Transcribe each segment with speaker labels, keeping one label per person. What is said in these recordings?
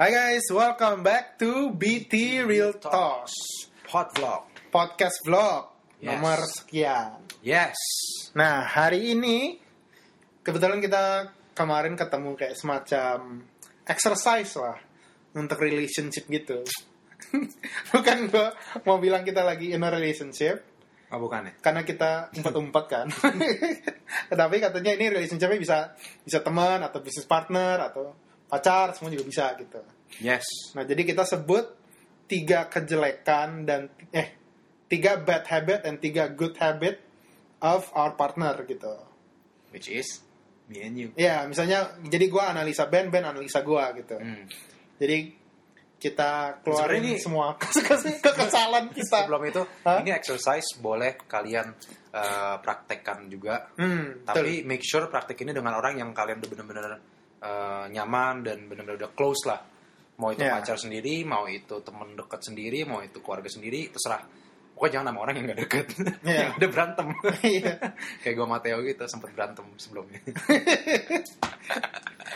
Speaker 1: Hi guys, welcome back to BT Real Talks
Speaker 2: Hot vlog.
Speaker 1: podcast vlog
Speaker 2: Yes.
Speaker 1: nomor sekian.
Speaker 2: Yes.
Speaker 1: Nah hari ini kebetulan kita kemarin ketemu kayak semacam exercise lah untuk relationship gitu. Bukan gua mau bilang kita lagi in a relationship
Speaker 2: Oh bukan ya?
Speaker 1: karena kita empat-empat kan. Tetapi katanya ini relationshipnya bisa bisa teman atau bisnis partner atau pacar semua juga bisa gitu.
Speaker 2: Yes.
Speaker 1: Nah, jadi kita sebut tiga kejelekan dan eh tiga bad habit dan tiga good habit of our partner gitu.
Speaker 2: Which is me and you.
Speaker 1: Ya, misalnya jadi gua analisa Ben, Ben analisa gua gitu.
Speaker 2: Hmm.
Speaker 1: Jadi kita keluarin
Speaker 2: ini-
Speaker 1: semua kekesalan kita.
Speaker 2: Sebelum itu,
Speaker 1: Hah?
Speaker 2: ini exercise boleh kalian eh, praktekkan juga.
Speaker 1: Hmm,
Speaker 2: Tapi make sure praktek ini dengan orang yang kalian udah eh, nyaman dan bener-bener udah close lah. Mau itu
Speaker 1: Ya.
Speaker 2: pacar sendiri, mau itu temen dekat sendiri, mau itu keluarga sendiri, terserah. Pokoknya jangan sama orang yang gak deket.
Speaker 1: Ya.
Speaker 2: yang udah berantem.
Speaker 1: Iya.
Speaker 2: Kayak gue Mateo gitu, sempet berantem sebelumnya.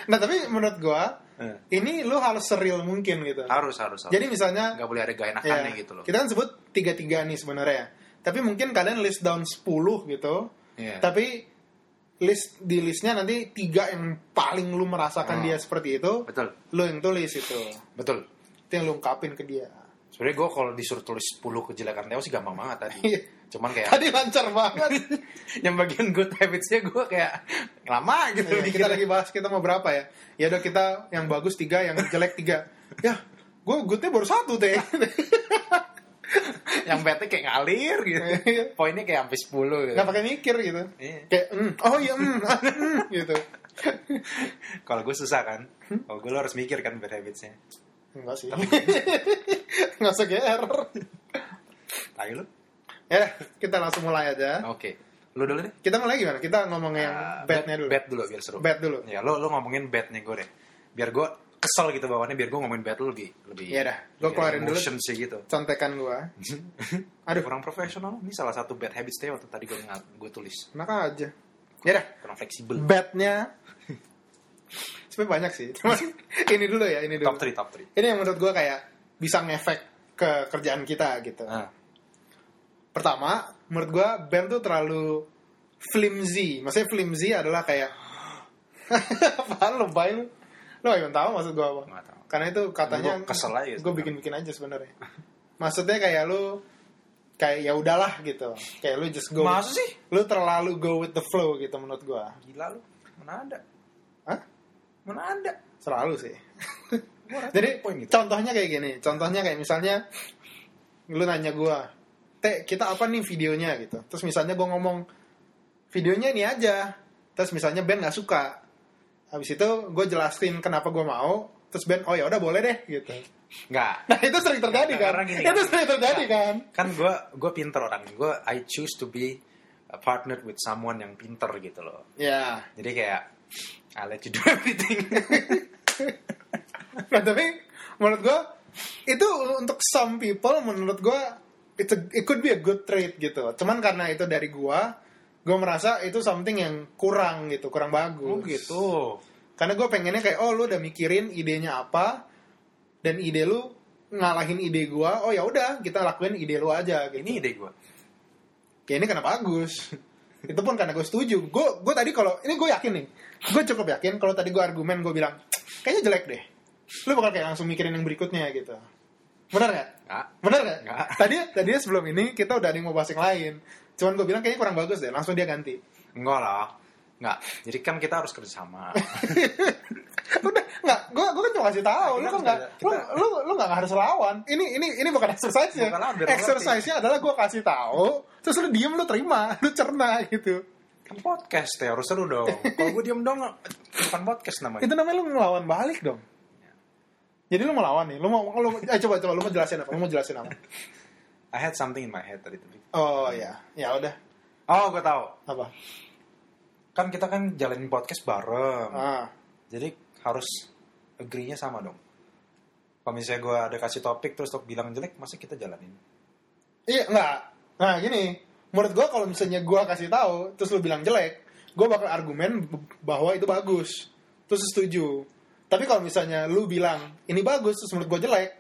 Speaker 1: Nah, tapi menurut gua
Speaker 2: Eh,
Speaker 1: ini lu harus serial mungkin gitu.
Speaker 2: harus, harus, harus.
Speaker 1: Jadi misalnya
Speaker 2: nggak boleh ada gak
Speaker 1: Ya,
Speaker 2: enakannya gitu loh.
Speaker 1: Kita kan sebut tiga-tiga nih sebenarnya. Tapi mungkin kalian list down 10 gitu.
Speaker 2: Iya.
Speaker 1: Tapi list di listnya nanti tiga yang paling lu merasakan
Speaker 2: Oh.
Speaker 1: dia seperti itu,
Speaker 2: Betul,
Speaker 1: lu yang tulis itu.
Speaker 2: betul.
Speaker 1: Itu yang lu ungkapin ke dia.
Speaker 2: Sebenarnya gue kalau disuruh tulis 10 kejelekan Theo sih gampang banget tadi.
Speaker 1: Iya.
Speaker 2: Cuman kayak
Speaker 1: Tadi lancar banget.
Speaker 2: yang bagian good habits-nya gue kayak lama gitu.
Speaker 1: Iya, kita lagi bahas kita mau berapa ya? Ya udah kita yang bagus tiga, yang jelek tiga. Ya, gue goodnya baru satu teh.
Speaker 2: yang bete kayak ngalir gitu.
Speaker 1: Iya.
Speaker 2: Poinnya kayak sampai 10 gitu.
Speaker 1: Nggak pakai mikir gitu.
Speaker 2: Iya.
Speaker 1: Kayak, mm, oh iya, mm, gitu.
Speaker 2: Kalau gue susah kan. Kalau gue lo harus mikir kan bad habits-nya.
Speaker 1: Enggak sih. Nggak usah GR.
Speaker 2: Tahu lu?
Speaker 1: Ya, kita langsung mulai aja.
Speaker 2: Oke. Lu dulu deh.
Speaker 1: Kita mulai gimana? Kita ngomong yang
Speaker 2: Ah,
Speaker 1: bad-nya
Speaker 2: bad-
Speaker 1: dulu.
Speaker 2: Bad dulu biar seru.
Speaker 1: Bad dulu.
Speaker 2: Ya, lo lo ngomongin bad-nya gue deh. Biar gue kesel gitu bawaannya biar gue ngomongin bad lu lebih lebih
Speaker 1: Iya dah, gua
Speaker 2: lebih
Speaker 1: keluarin dulu.
Speaker 2: sih gitu.
Speaker 1: Contekan gua.
Speaker 2: Aduh, kurang profesional. Ini salah satu bad habits Theo tuh tadi gue gue tulis.
Speaker 1: Enak aja. Ya dah,
Speaker 2: Kurang fleksibel.
Speaker 1: bad-nya sebenarnya banyak sih. Cuma ini dulu ya, ini dulu.
Speaker 2: Top 3, top 3.
Speaker 1: Ini yang menurut gua kayak bisa ngefek ke kerjaan kita gitu.
Speaker 2: Ah,
Speaker 1: Pertama, menurut gua Ben tuh terlalu flimsy. Maksudnya flimsy adalah kayak apaan lo bay lu? Lo gak tahu maksud gua apa?
Speaker 2: nggak tahu.
Speaker 1: Karena itu katanya
Speaker 2: Gua kesel aja
Speaker 1: Gue
Speaker 2: sebenarnya.
Speaker 1: bikin-bikin aja sebenarnya. Maksudnya kayak lu kayak ya udahlah gitu. Kayak lu just go.
Speaker 2: Masa sih?
Speaker 1: Lu terlalu go with the flow gitu menurut gua.
Speaker 2: Gila lu. Mana ada?
Speaker 1: Hah?
Speaker 2: Mana ada?
Speaker 1: Selalu sih. Jadi
Speaker 2: gitu.
Speaker 1: contohnya kayak gini. Contohnya kayak misalnya lu nanya gua, "Teh, kita apa nih videonya?" gitu. Terus misalnya gua ngomong videonya ini aja. Terus misalnya Ben nggak suka. Habis itu gue jelasin kenapa gua mau. Terus Ben, oh ya udah boleh deh gitu.
Speaker 2: Enggak.
Speaker 1: Nah itu sering terjadi
Speaker 2: Nggak,
Speaker 1: kan?
Speaker 2: gini,
Speaker 1: itu
Speaker 2: kan.
Speaker 1: sering terjadi kan?
Speaker 2: Kan gue gue pinter orang. Gue I choose to be a partner with someone yang pinter gitu loh.
Speaker 1: Ya.
Speaker 2: Jadi kayak I let you do everything.
Speaker 1: Nah, tapi menurut gua itu untuk some people menurut a- it could be a good trait gitu. Cuman karena itu dari gua, gua merasa itu something yang kurang gitu, kurang bagus.
Speaker 2: oh gitu.
Speaker 1: Karena gua pengennya kayak oh lu udah mikirin idenya apa dan ide lu ngalahin ide gua. Oh ya udah, kita lakuin ide lu aja gitu.
Speaker 2: Ini ide gue.
Speaker 1: Ya ini karena bagus. itu pun karena gue setuju. Gue gue tadi kalau ini gue yakin nih. Gue cukup yakin kalau tadi gue argumen gue bilang kayaknya jelek deh. Lu bakal kayak langsung mikirin yang berikutnya gitu. Bener gak?
Speaker 2: Enggak.
Speaker 1: Bener gak?
Speaker 2: Nggak.
Speaker 1: Tadi tadinya sebelum ini kita udah ada yang mau bahas yang lain. Cuman gue bilang kayaknya kurang bagus deh. Langsung dia ganti.
Speaker 2: Enggak lah. Enggak. Jadi kan kita harus kerjasama.
Speaker 1: udah nggak gue gue kan cuma kasih tahu lu
Speaker 2: Kita
Speaker 1: kan
Speaker 2: harus
Speaker 1: nggak
Speaker 2: beda.
Speaker 1: lu lu lu nggak harus lawan ini ini ini bukan exercise nya
Speaker 2: Bukan lawan, biar
Speaker 1: exercise nya adalah gue kasih tahu terus lu diem lu terima lu cerna gitu
Speaker 2: kan podcast ya harus seru dong. Kalau gue diem dong bukan podcast namanya.
Speaker 1: itu namanya lu ngelawan balik dong jadi lu melawan nih lu mau lu eh coba coba lu mau jelasin apa lu mau jelasin apa
Speaker 2: I had something in my head tadi tuh.
Speaker 1: oh ya ya udah
Speaker 2: Oh, gue tahu.
Speaker 1: apa
Speaker 2: Kan kita kan jalanin podcast bareng.
Speaker 1: ah
Speaker 2: Jadi harus agree-nya sama dong. Kalau misalnya gue ada kasih topik terus untuk bilang jelek, masa kita jalanin?
Speaker 1: iya nggak nah gini menurut gue kalau misalnya gue kasih tahu terus lu bilang jelek gue bakal argumen bahwa itu bagus terus setuju Tapi kalau misalnya lu bilang ini bagus terus menurut gue jelek,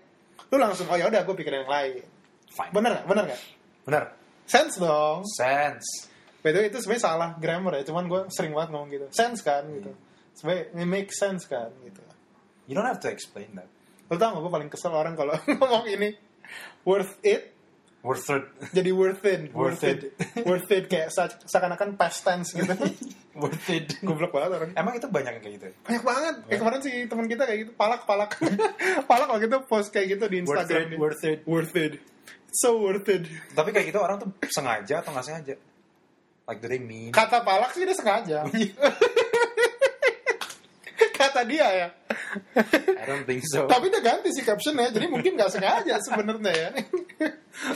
Speaker 1: lu langsung oh ya udah gue pikirin yang lain.
Speaker 2: Fine.
Speaker 1: Bener nggak? Bener nggak?
Speaker 2: Bener.
Speaker 1: Sense dong.
Speaker 2: Sense.
Speaker 1: By itu sebenarnya salah grammar ya, cuman gue sering banget ngomong gitu. Sense kan gitu. Sebenarnya make sense kan gitu.
Speaker 2: You don't have to explain that.
Speaker 1: Lo tau gak gue paling kesel orang kalau ngomong ini worth it
Speaker 2: Worth it.
Speaker 1: jadi worth it,
Speaker 2: Worth it.
Speaker 1: worth it kayak se- seakan-akan past tense gitu.
Speaker 2: Worth it.
Speaker 1: Goblok banget orang.
Speaker 2: Emang itu banyak yang kayak gitu?
Speaker 1: Banyak banget.
Speaker 2: Ya.
Speaker 1: Kayak kemarin sih teman kita kayak gitu, palak palak. palak waktu itu post kayak gitu di
Speaker 2: Worth
Speaker 1: Instagram.
Speaker 2: it, worth it.
Speaker 1: Worth it. So worth it.
Speaker 2: Tapi kayak gitu orang tuh sengaja atau nggak sengaja? Like do they mean?
Speaker 1: Kata palak sih dia sengaja. Kata dia ya.
Speaker 2: I don't think so.
Speaker 1: Tapi dia ganti sih captionnya, jadi mungkin nggak sengaja sebenarnya ya.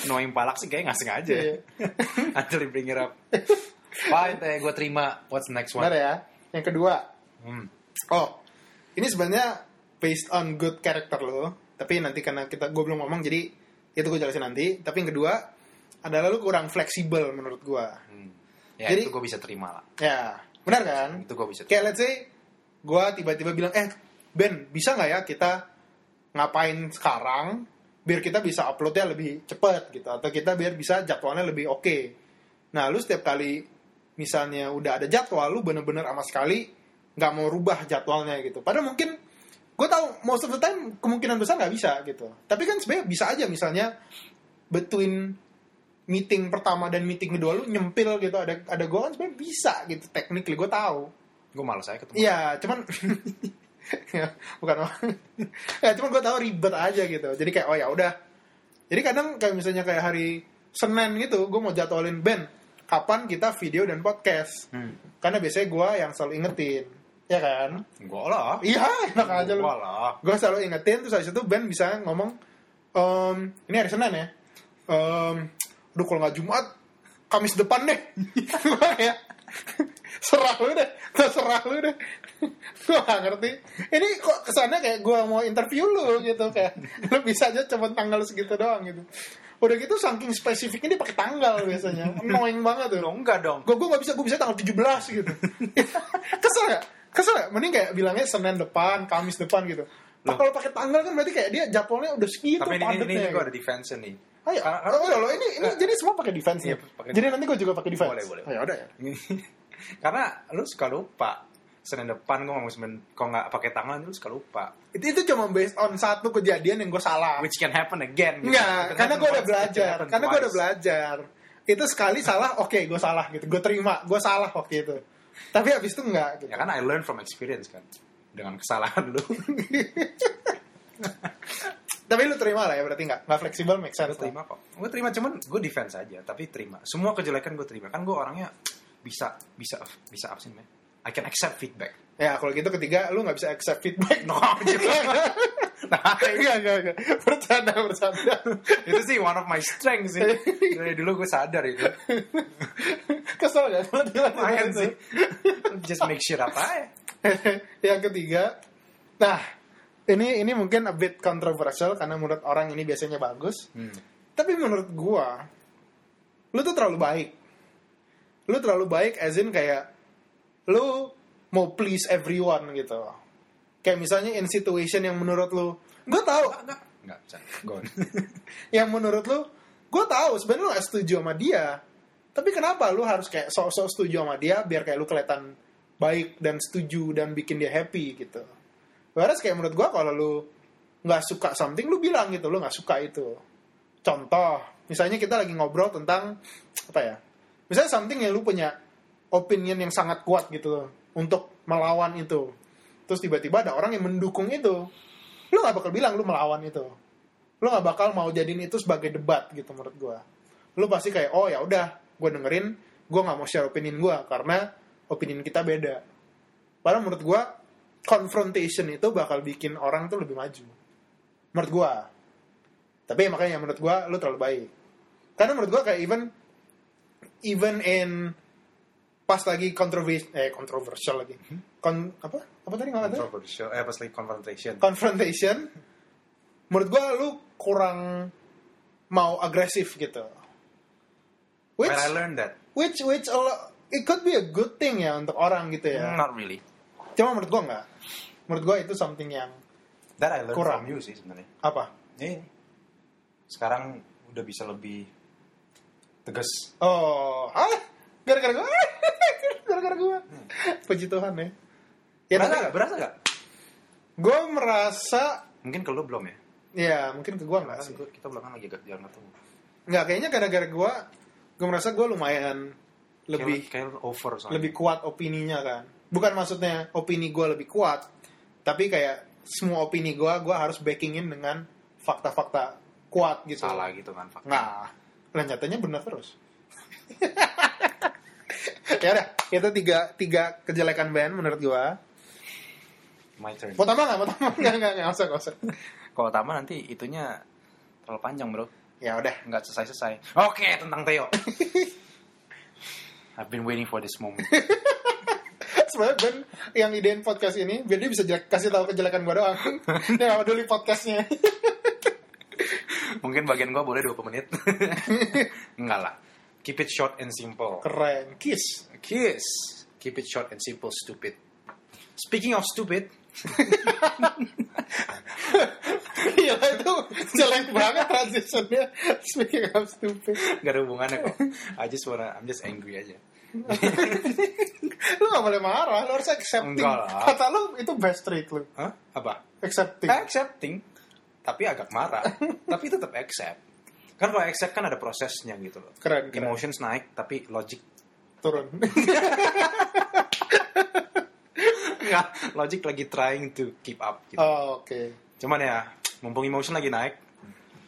Speaker 2: Knowing palak sih kayak nggak sengaja.
Speaker 1: Iya.
Speaker 2: Until you bring it up. Fine, teh, gue terima. What's the next one?
Speaker 1: Benar ya. Yang kedua,
Speaker 2: Hmm.
Speaker 1: oh ini sebenarnya based on good character lo. Tapi nanti karena kita gue belum ngomong, jadi itu gue jelasin nanti. Tapi yang kedua adalah lu kurang fleksibel menurut gue.
Speaker 2: Hmm. Ya
Speaker 1: Jadi-
Speaker 2: itu gue bisa terima lah.
Speaker 1: Ya, benar kan?
Speaker 2: Itu gue bisa terima.
Speaker 1: Kayak let's say gue tiba-tiba bilang, eh Ben, bisa nggak ya kita ngapain sekarang biar kita bisa uploadnya lebih cepat gitu atau kita biar bisa jadwalnya lebih oke. Nah, lu setiap kali misalnya udah ada jadwal, lu bener-bener sama sekali nggak mau rubah jadwalnya gitu. Padahal mungkin gue tahu most of the time kemungkinan besar nggak bisa gitu. Tapi kan sebenarnya bisa aja misalnya between meeting pertama dan meeting kedua lu nyempil gitu ada ada gue kan sebenarnya bisa gitu technically gue tahu
Speaker 2: Gue malas saya ketemu.
Speaker 1: Iya, cuman ya, bukan ya cuman gue tahu ribet aja gitu. Jadi kayak oh ya udah. Jadi kadang kayak misalnya kayak hari Senin gitu, gue mau jadwalin band kapan kita video dan podcast.
Speaker 2: Hmm.
Speaker 1: Karena biasanya gue yang selalu ingetin, ya kan?
Speaker 2: Gue lah.
Speaker 1: Iya, enak aja lu.
Speaker 2: Gue lah.
Speaker 1: Gue selalu ingetin terus habis itu band bisa ngomong, ehm, ini hari Senin ya. Ehm, aduh kalau nggak Jumat, Kamis depan deh. Kayak serah lu deh, terserah lu deh. gue gak ngerti. Ini kok kesannya kayak gue mau interview lu gitu kayak lu bisa aja cuma tanggal segitu doang gitu. Udah gitu saking spesifiknya dia pakai tanggal biasanya. Annoying banget tuh.
Speaker 2: Enggak dong.
Speaker 1: Gue gue gak bisa, gue bisa tanggal 17 gitu. Kesel gak? Kesel gak? Mending kayak bilangnya Senin depan, Kamis depan gitu. Nah, kalau pakai tanggal kan berarti kayak dia jadwalnya udah segitu
Speaker 2: Tapi ini, ini, ini gue ada defense nih.
Speaker 1: Ayo,
Speaker 2: Karena-
Speaker 1: oh, ya loh, ini, ini
Speaker 2: Nggak.
Speaker 1: jadi semua pakai defense
Speaker 2: Iya,
Speaker 1: ya? Jadi nanti gue juga pakai defense.
Speaker 2: Boleh, boleh.
Speaker 1: Ya udah ya.
Speaker 2: Karena lu suka lupa. Senin depan gue ngomong Senin, kalau nggak pakai tangan lu suka lupa.
Speaker 1: Itu, itu cuma based on satu kejadian yang gue salah.
Speaker 2: Which can happen again. gitu. Can
Speaker 1: karena gue udah belajar. Karena gue udah belajar. Itu sekali salah, oke gue salah gitu. Gue terima, gue salah waktu itu. Tapi abis itu enggak gitu.
Speaker 2: Ya kan I learn from experience kan. Dengan kesalahan lu.
Speaker 1: Tapi lu terima lah ya berarti enggak? Enggak fleksibel make sense.
Speaker 2: gue terima kok. Gue terima cuman gue defense aja. Tapi terima. Semua kejelekan gue terima. Kan gue orangnya bisa bisa bisa sih man? I can accept feedback.
Speaker 1: Ya kalau gitu ketiga lu nggak bisa accept feedback.
Speaker 2: No, nah,
Speaker 1: Enggak, enggak, enggak. Bercanda, bercanda.
Speaker 2: itu sih one of my strengths sih. Dari dulu gue sadar itu.
Speaker 1: Kesel gak kalau itu?
Speaker 2: sih. Just make sure apa ya.
Speaker 1: yang ketiga, nah ini ini mungkin a bit controversial karena menurut orang ini biasanya bagus.
Speaker 2: Hmm.
Speaker 1: Tapi menurut gua, lu tuh terlalu baik. Lu terlalu baik as in kayak lu mau please everyone gitu. Kayak misalnya in situation yang menurut lu, gua tahu
Speaker 2: Enggak, enggak, bisa.
Speaker 1: Yang menurut lu, gue tahu sebenarnya lu gak setuju sama dia. Tapi kenapa lu harus kayak sok-sok setuju sama dia biar kayak lu kelihatan baik dan setuju dan bikin dia happy gitu. Whereas kayak menurut gue kalau lu nggak suka something, lu bilang gitu, lu nggak suka itu. Contoh, misalnya kita lagi ngobrol tentang apa ya? Misalnya something yang lu punya opinion yang sangat kuat gitu untuk melawan itu. Terus tiba-tiba ada orang yang mendukung itu. Lu nggak bakal bilang lu melawan itu lu nggak bakal mau jadiin itu sebagai debat gitu menurut gue lu pasti kayak oh ya udah gue dengerin gue nggak mau share opinion gue karena opinion kita beda padahal menurut gue confrontation itu bakal bikin orang tuh lebih maju. Menurut gue tapi makanya menurut gue lu terlalu baik. Karena menurut gue kayak even even in pas lagi kontroversi eh kontroversial lagi. Kon, apa? Apa tadi nggak ada
Speaker 2: Controversial. Eh, pas lagi confrontation.
Speaker 1: confrontation. Menurut gua lu kurang mau agresif gitu. Which
Speaker 2: Where I learned that.
Speaker 1: which which a lo- it could be a good thing ya untuk orang gitu ya.
Speaker 2: Not really.
Speaker 1: cuma menurut gua enggak menurut gue itu something yang
Speaker 2: That I learned
Speaker 1: Kurang.
Speaker 2: from you sih sebenarnya.
Speaker 1: apa
Speaker 2: Eh, sekarang udah bisa lebih tegas.
Speaker 1: oh ah gara-gara gue gara-gara gue puji Tuhan ya ya
Speaker 2: berasa nggak? Berasa nggak?
Speaker 1: gue merasa
Speaker 2: Mungkin kalau belum ya.
Speaker 1: ya mungkin ke gue nggak sih
Speaker 2: gua- kita belakangan lagi agak jarang ketemu.
Speaker 1: nggak kayaknya gara-gara gue gue merasa gue lumayan lebih
Speaker 2: kayak, kayak over soalnya.
Speaker 1: lebih kuat opininya kan bukan maksudnya opini gue lebih kuat tapi kayak semua opini gue gue harus backingin dengan fakta-fakta kuat gitu
Speaker 2: salah gitu kan fakta.
Speaker 1: nah lah nyatanya benar terus ya udah itu tiga tiga kejelekan band menurut gue
Speaker 2: My turn.
Speaker 1: mau tambah nggak mau tambah nggak nggak nggak usah nggak usah
Speaker 2: Kalau Tama nanti itunya terlalu panjang bro.
Speaker 1: ya udah
Speaker 2: Nggak selesai-selesai. Oke tentang Theo. I've been waiting for this moment.
Speaker 1: sebenarnya Ben yang idein podcast ini biar dia bisa kasih tahu kejelekan gue doang dia nggak peduli podcastnya
Speaker 2: Mungkin bagian gua boleh 20 menit. Enggak lah. Keep it short and simple.
Speaker 1: keren kiss
Speaker 2: Kiss. Keep it short and simple, stupid. Speaking of stupid,
Speaker 1: Iya itu jelek banget transitionnya Speaking of stupid
Speaker 2: gak ada hubungannya kok. I just wanna, I'm just angry aja.
Speaker 1: Lu gak boleh marah Lu harus accepting
Speaker 2: Enggak lah.
Speaker 1: Kata lu itu best trait lu
Speaker 2: Hah? Apa?
Speaker 1: Accepting
Speaker 2: Accepting, tapi agak marah. tapi tetap accept. Kan kalau accept kan ada prosesnya gitu loh.
Speaker 1: Keren, keren.
Speaker 2: Emotions naik, tapi logic
Speaker 1: Turun
Speaker 2: Enggak, logic lagi trying to keep up gitu.
Speaker 1: oh, Oke
Speaker 2: Cuman ya, mumpung emotion lagi naik,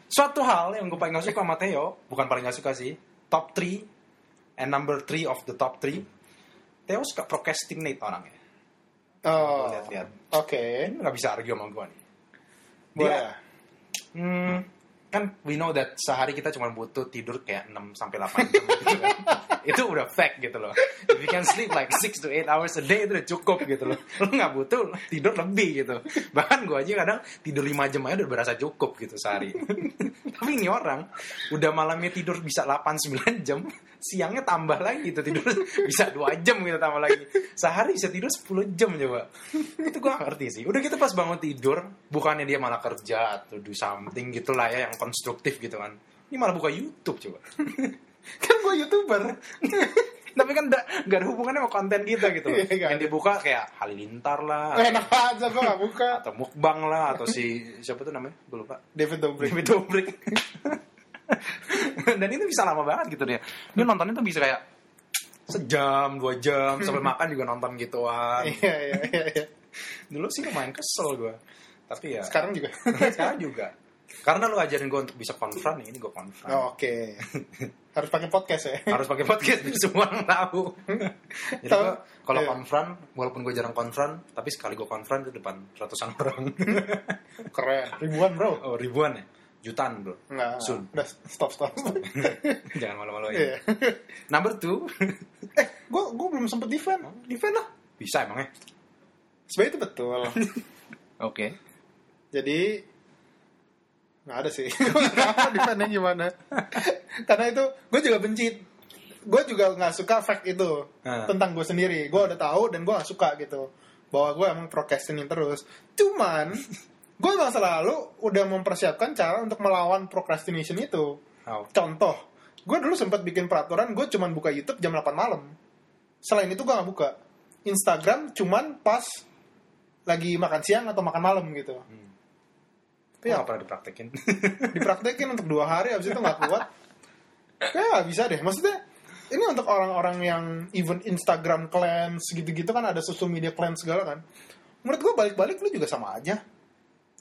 Speaker 2: suatu hal yang gue paling gak suka sama Theo, bukan paling gak suka sih, top 3 and number 3 of the top 3, Theo suka procrastinate orangnya.
Speaker 1: Oh
Speaker 2: Lihat-lihat.
Speaker 1: Oke
Speaker 2: Ini gak bisa argue sama gue nih.
Speaker 1: Boleh
Speaker 2: Dia, hmm, kan we know that sehari kita cuma butuh tidur kayak 6 sampai 8 jam gitu kan. itu udah fact gitu loh. If you can sleep like 6 to 8 hours a day itu udah cukup gitu loh. Lu nggak butuh tidur lebih gitu. Bahkan gue aja kadang tidur 5 jam aja udah berasa cukup gitu sehari. Tapi ini orang udah malamnya tidur bisa 8-9 jam, siangnya tambah lagi gitu tidur bisa 2 jam gitu tambah lagi. Sehari bisa tidur 10 jam coba. Itu gue ngerti sih. Udah gitu pas bangun tidur, bukannya dia malah kerja atau do something gitu lah ya yang konstruktif gitu kan. Ini malah buka YouTube coba.
Speaker 1: Kan gue youtuber
Speaker 2: Tapi kan gak, ada hubungannya sama konten kita gitu.
Speaker 1: Nggak
Speaker 2: yang dibuka kayak Halilintar lah,
Speaker 1: Enak aja gue gak buka
Speaker 2: atau mukbang lah, atau si siapa tuh namanya? Gue lupa.
Speaker 1: David Dobrik
Speaker 2: David Dobrik. Dan itu bisa lama banget gitu dia. Dia nontonnya tuh bisa kayak sejam, dua jam, sampai makan juga nonton gituan.
Speaker 1: Iya iya iya iya.
Speaker 2: Dulu sih lumayan kesel gue. Tapi ya
Speaker 1: Sekarang juga
Speaker 2: sekarang juga. Karena lu ajarin gue untuk bisa konfront nih, ini gue konfront.
Speaker 1: Oh, Oke Harus pakai podcast ya
Speaker 2: Harus pakai podcast biar semua orang tahu. Jadi kalau
Speaker 1: Iya.
Speaker 2: konfront, walaupun gue jarang konfront, tapi sekali gue konfront itu depan ratusan orang.
Speaker 1: Keren Ribuan bro
Speaker 2: oh ribuan ya, jutaan bro.
Speaker 1: Enggak
Speaker 2: Soon.
Speaker 1: Udah stop stop
Speaker 2: Jangan malu-malu ya. Number two,
Speaker 1: Eh gue gue belum sempet defend
Speaker 2: defend lah. Bisa emangnya?
Speaker 1: Sebenarnya itu betul
Speaker 2: Oke.
Speaker 1: Jadi nggak ada sih. Tahu defendnya gimana. Karena itu gue juga benci. Gue juga nggak suka fact itu
Speaker 2: Ah.
Speaker 1: tentang gue sendiri. Gue udah tahu dan gue nggak suka gitu. Bahwa gue emang procrastinating terus. Cuman gue emang selalu udah mempersiapkan cara untuk melawan procrastination itu.
Speaker 2: Oh.
Speaker 1: Contoh, gue dulu sempat bikin peraturan gue cuman buka YouTube jam 8 malam. Selain itu gue nggak buka. Instagram cuman pas lagi makan siang atau makan malam gitu.
Speaker 2: Tapi
Speaker 1: Iya.
Speaker 2: nggak pernah dipraktekin.
Speaker 1: dipraktekin untuk dua hari abis itu nggak kuat. Kayak bisa deh. Maksudnya ini untuk orang-orang yang even Instagram cleanse gitu-gitu kan ada social media cleanse segala kan. Menurut gue balik-balik lu juga sama aja.